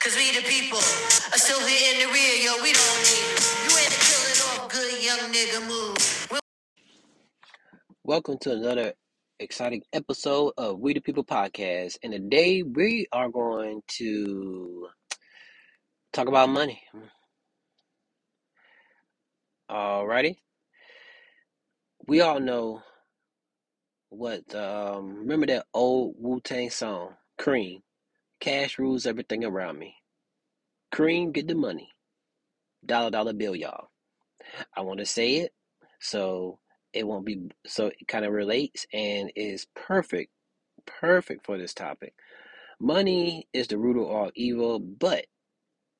Cause we the people are still here in the rear, yo, we don't need it. You ain't killing off good young nigga move. Welcome to another exciting episode of We the People podcast. And today we are going to talk about money. Alrighty. We all know what, um, remember that old Wu Tang song, Cream? Cash rules everything around me. Cream, get the money. Dollar, dollar bill, y'all. I want to say it so it won't be, so it kind of relates and is perfect, perfect for this topic. Money is the root of all evil, but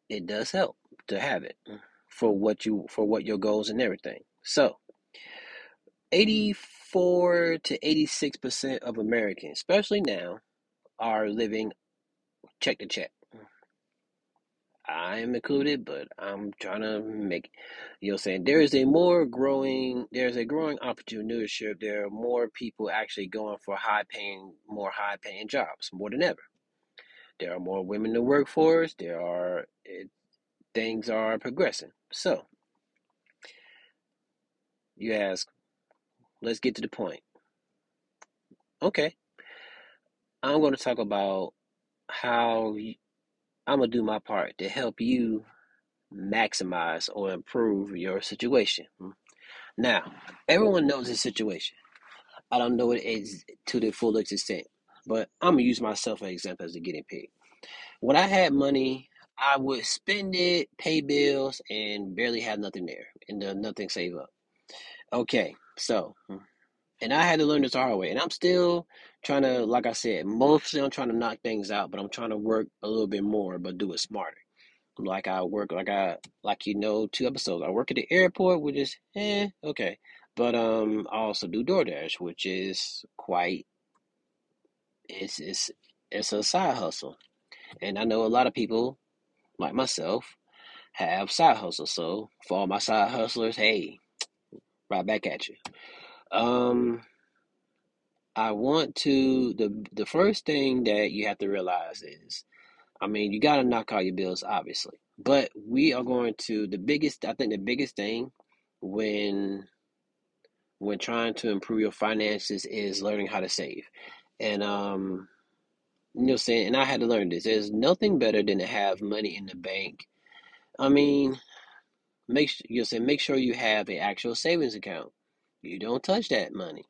it does help to have it for what you for what your goals and everything. So, 84 to 86 percent of Americans, especially now, are living check to check. I am included, mm-hmm. but I'm trying to make, you know, saying there is a more growing, there's a growing entrepreneurship. There are more people actually going for high paying, more high paying jobs more than ever. There are more women in the workforce. There are it, things are progressing. So you ask, let's get to the point. Okay, I'm going to talk about how I'm gonna do my part to help you maximize or improve your situation. Now, everyone knows this situation. I don't know it is to the full extent, but I'm gonna use myself as an example as a getting paid. When I had money, I would spend it, pay bills, and barely have nothing there, and uh, nothing save up. Okay, so, and I had to learn this the hard way, and I'm still trying to, like I said, mostly I'm trying to knock things out, but I'm trying to work a little bit more, but do it smarter. Like I work, like I, like you know, two episodes. I work at the airport, which is, eh, okay, but um, I also do DoorDash, which is quite, it's it's it's a side hustle, and I know a lot of people like myself have side hustles. So for all my side hustlers, hey, right back at you. Um, I want to the the first thing that you have to realize is, I mean, you got to knock out your bills, obviously, but we are going to the biggest. I think the biggest thing when when trying to improve your finances is learning how to save, and um, you know, saying, and I had to learn this. There's nothing better than to have money in the bank. I mean, make you say make sure you have an actual savings account. You don't touch that money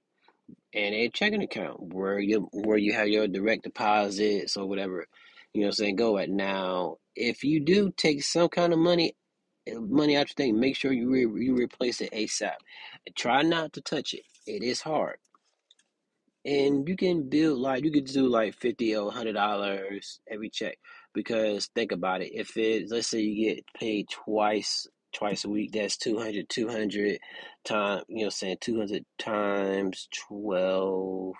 and a checking account where you where you have your direct deposits or whatever, you know, what I'm saying go at. Now, if you do take some kind of money eh, money out your thing, make sure you re- you replace it ASAP. Try not to touch it. It is hard, and you can build like you could do like fifty or hundred dollars every check. Because think about it, if it let's say you get paid twice twice a week, that's 200, 200 times, you know, saying 200 times 12.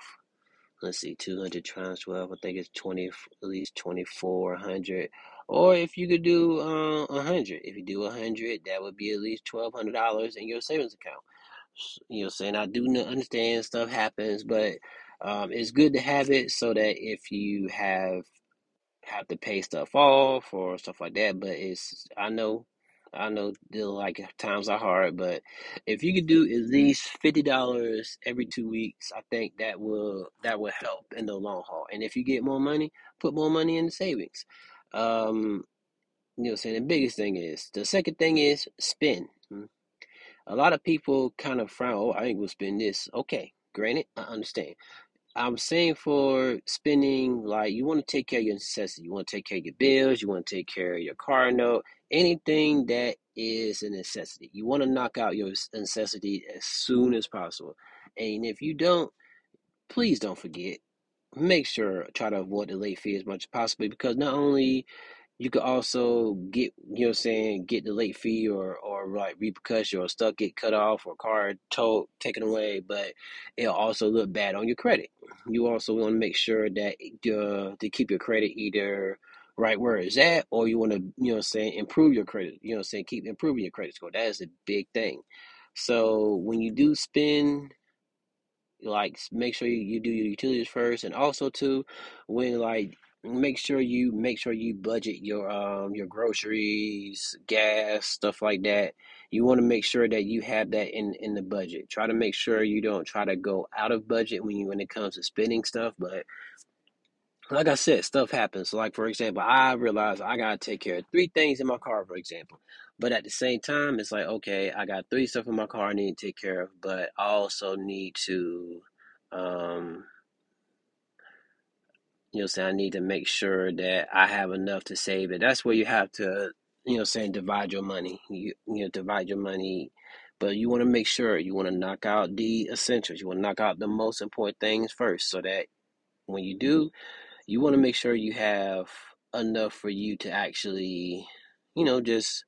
Let's see, 200 times 12, I think it's 20, at least 2400. Or if you could do uh, 100, if you do 100, that would be at least $1,200 in your savings account. You know, saying I do understand stuff happens, but um, it's good to have it so that if you have have to pay stuff off or stuff like that. But it's I know I know the like times are hard, but if you could do at least fifty dollars every two weeks, I think that will that will help in the long haul. And if you get more money, put more money in the savings. Um, you know, saying the biggest thing is the second thing is spend. Hmm. A lot of people kind of frown. Oh, I ain't gonna spend this. Okay, granted, I understand. I'm saying for spending, like you want to take care of your necessities. You want to take care of your bills. You want to take care of your car note. Anything that is a necessity. You want to knock out your necessity as soon as possible. And if you don't, please don't forget. Make sure try to avoid the late fee as much as possible because not only you could also get you know what I'm saying get the late fee or or like repercussion or stuff get cut off or car towed taken away but it'll also look bad on your credit. You also want to make sure that uh, to keep your credit either right where it's at or you want to you know what I'm saying improve your credit you know what I'm saying keep improving your credit score. That is a big thing. So when you do spend like make sure you, you do your utilities first and also too when like make sure you make sure you budget your um your groceries gas stuff like that You want to make sure that you have that in in the budget. Try to make sure you don't try to go out of budget when you when it comes to spending stuff. But like I said, stuff happens. So like for example, I realized I gotta take care of three things in my car, for example. But at the same time, it's like okay, I got three stuff in my car I need to take care of, but I also need to. Um, you know, saying I need to make sure that I have enough to save it. That's where you have to, you know, saying divide your money. You you know, divide your money, but you want to make sure you want to knock out the essentials. You want to knock out the most important things first, so that when you do, you want to make sure you have enough for you to actually, you know, just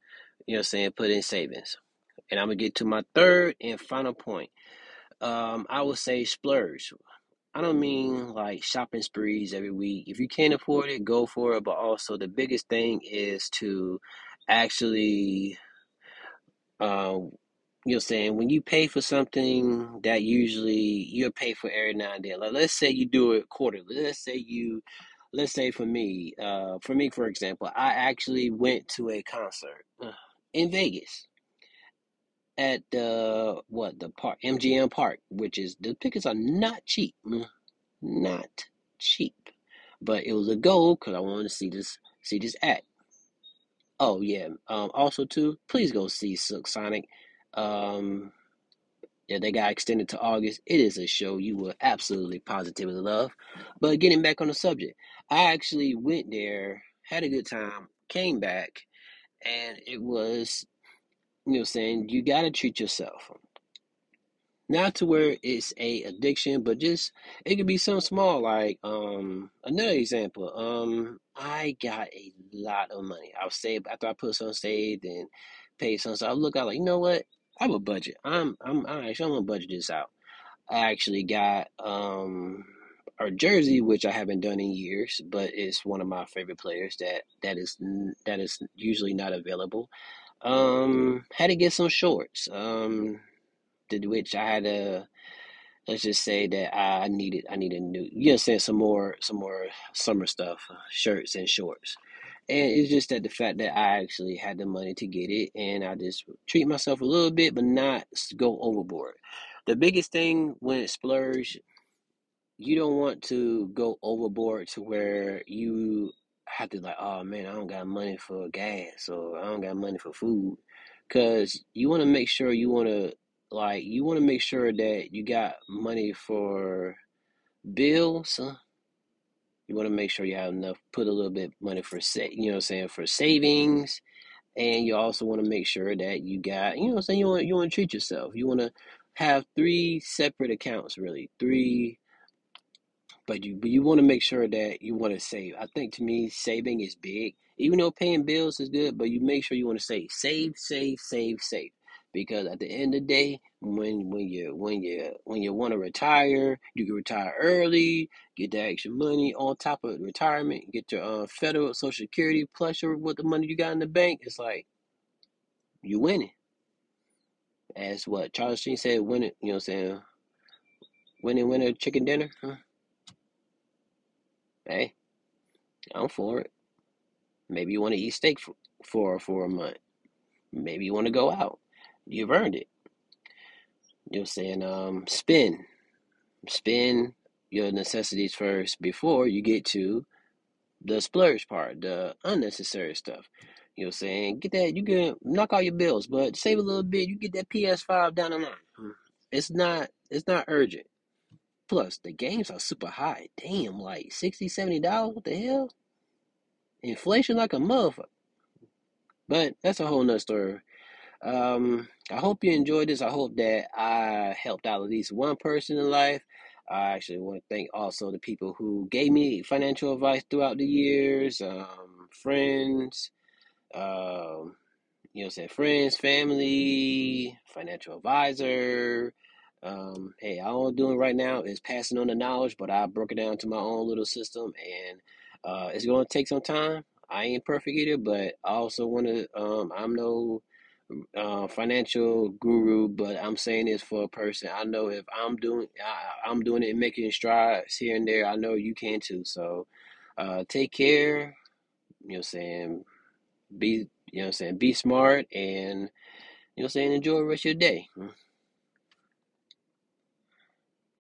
you know, saying put in savings. And I'm gonna get to my third and final point. Um, I would say splurge. I don't mean like shopping sprees every week. If you can't afford it, go for it. But also, the biggest thing is to actually, uh, you know, saying when you pay for something that usually you'll pay for every now and then. Like, let's say you do it quarterly. Let's say you, let's say for me, uh, for me, for example, I actually went to a concert uh, in Vegas at the what the park MGM Park, which is the tickets are not cheap. Mm not cheap, but it was a goal because I wanted to see this see this act. Oh yeah. Um, also too, please go see Silk Sonic. Um, yeah, they got extended to August. It is a show you will absolutely positively love. But getting back on the subject, I actually went there, had a good time, came back, and it was, you know, saying you got to treat yourself not to where it's a addiction, but just it could be something small. Like um another example, um I got a lot of money. I'll save after I put some saved and pay some. So I look out like you know what? I have a budget. I'm I'm I actually I'm gonna budget this out. I actually got um a jersey which I haven't done in years, but it's one of my favorite players that that is that is usually not available. Um, had to get some shorts. Um, did which I had to let's just say that I needed I needed new you know saying some more some more summer stuff, uh, shirts and shorts. And it's just that the fact that I actually had the money to get it and I just treat myself a little bit but not go overboard. The biggest thing when it splurge you don't want to go overboard to where you have to like, oh man, I don't got money for gas or I don't got money for food, because you want to make sure you want to like you want to make sure that you got money for bills. Huh? You want to make sure you have enough, put a little bit money for sa- you know, I'm saying for savings, and you also want to make sure that you got, you know, I'm saying you want you want to treat yourself. You want to have three separate accounts, really, three but you but you want to make sure that you want to save. I think to me, saving is big. Even though paying bills is good, but you make sure you want to save, save, save, save, save. Because at the end of the day, when when you when you when you want to retire, you can retire early, get that extra money on top of retirement, get your uh, federal social security plus your what the money you got in the bank. It's like you winning. As what Charles Sheen said, winning. You know what I'm saying? Winning, winner, chicken dinner. Huh? Hey, I'm for it. Maybe you want to eat steak for, for for a month. Maybe you want to go out. You've earned it. You're saying um spend. Spend your necessities first before you get to the splurge part, the unnecessary stuff. You know saying? Get that you can knock all your bills, but save a little bit, you get that PS5 down the line. It's not it's not urgent. Plus the games are super high. Damn, like 60 70 dollars. What the hell? Inflation like a motherfucker. But that's a whole nother story. Um, I hope you enjoyed this. I hope that I helped out at least one person in life. I actually want to thank also the people who gave me financial advice throughout the years, um, friends, um, you know, say friends, family, financial advisor. Um, hey, all I'm doing right now is passing on the knowledge, but I broke it down to my own little system, and uh, it's going to take some time. I ain't perfect either, but I also want to. Um, I'm no uh, financial guru, but I'm saying this for a person. I know if I'm doing, I, I'm doing it and making strides here and there. I know you can too. So, uh, take care. You know, what I'm saying be, you know, saying be smart and You know saying? Enjoy the rest of your day.